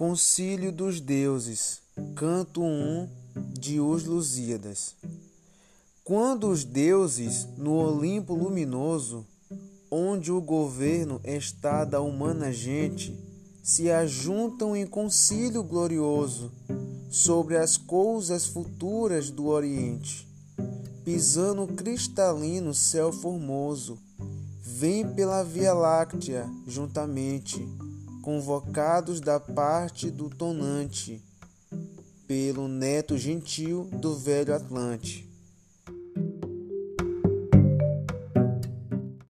Concílio dos Deuses, Canto 1 de Os Lusíadas. Quando os deuses, no Olimpo luminoso, onde o governo está da humana gente, se ajuntam em concílio glorioso sobre as coisas futuras do Oriente, pisando cristalino céu formoso, vem pela Via Láctea juntamente convocados da parte do tonante, pelo neto gentil do velho Atlante.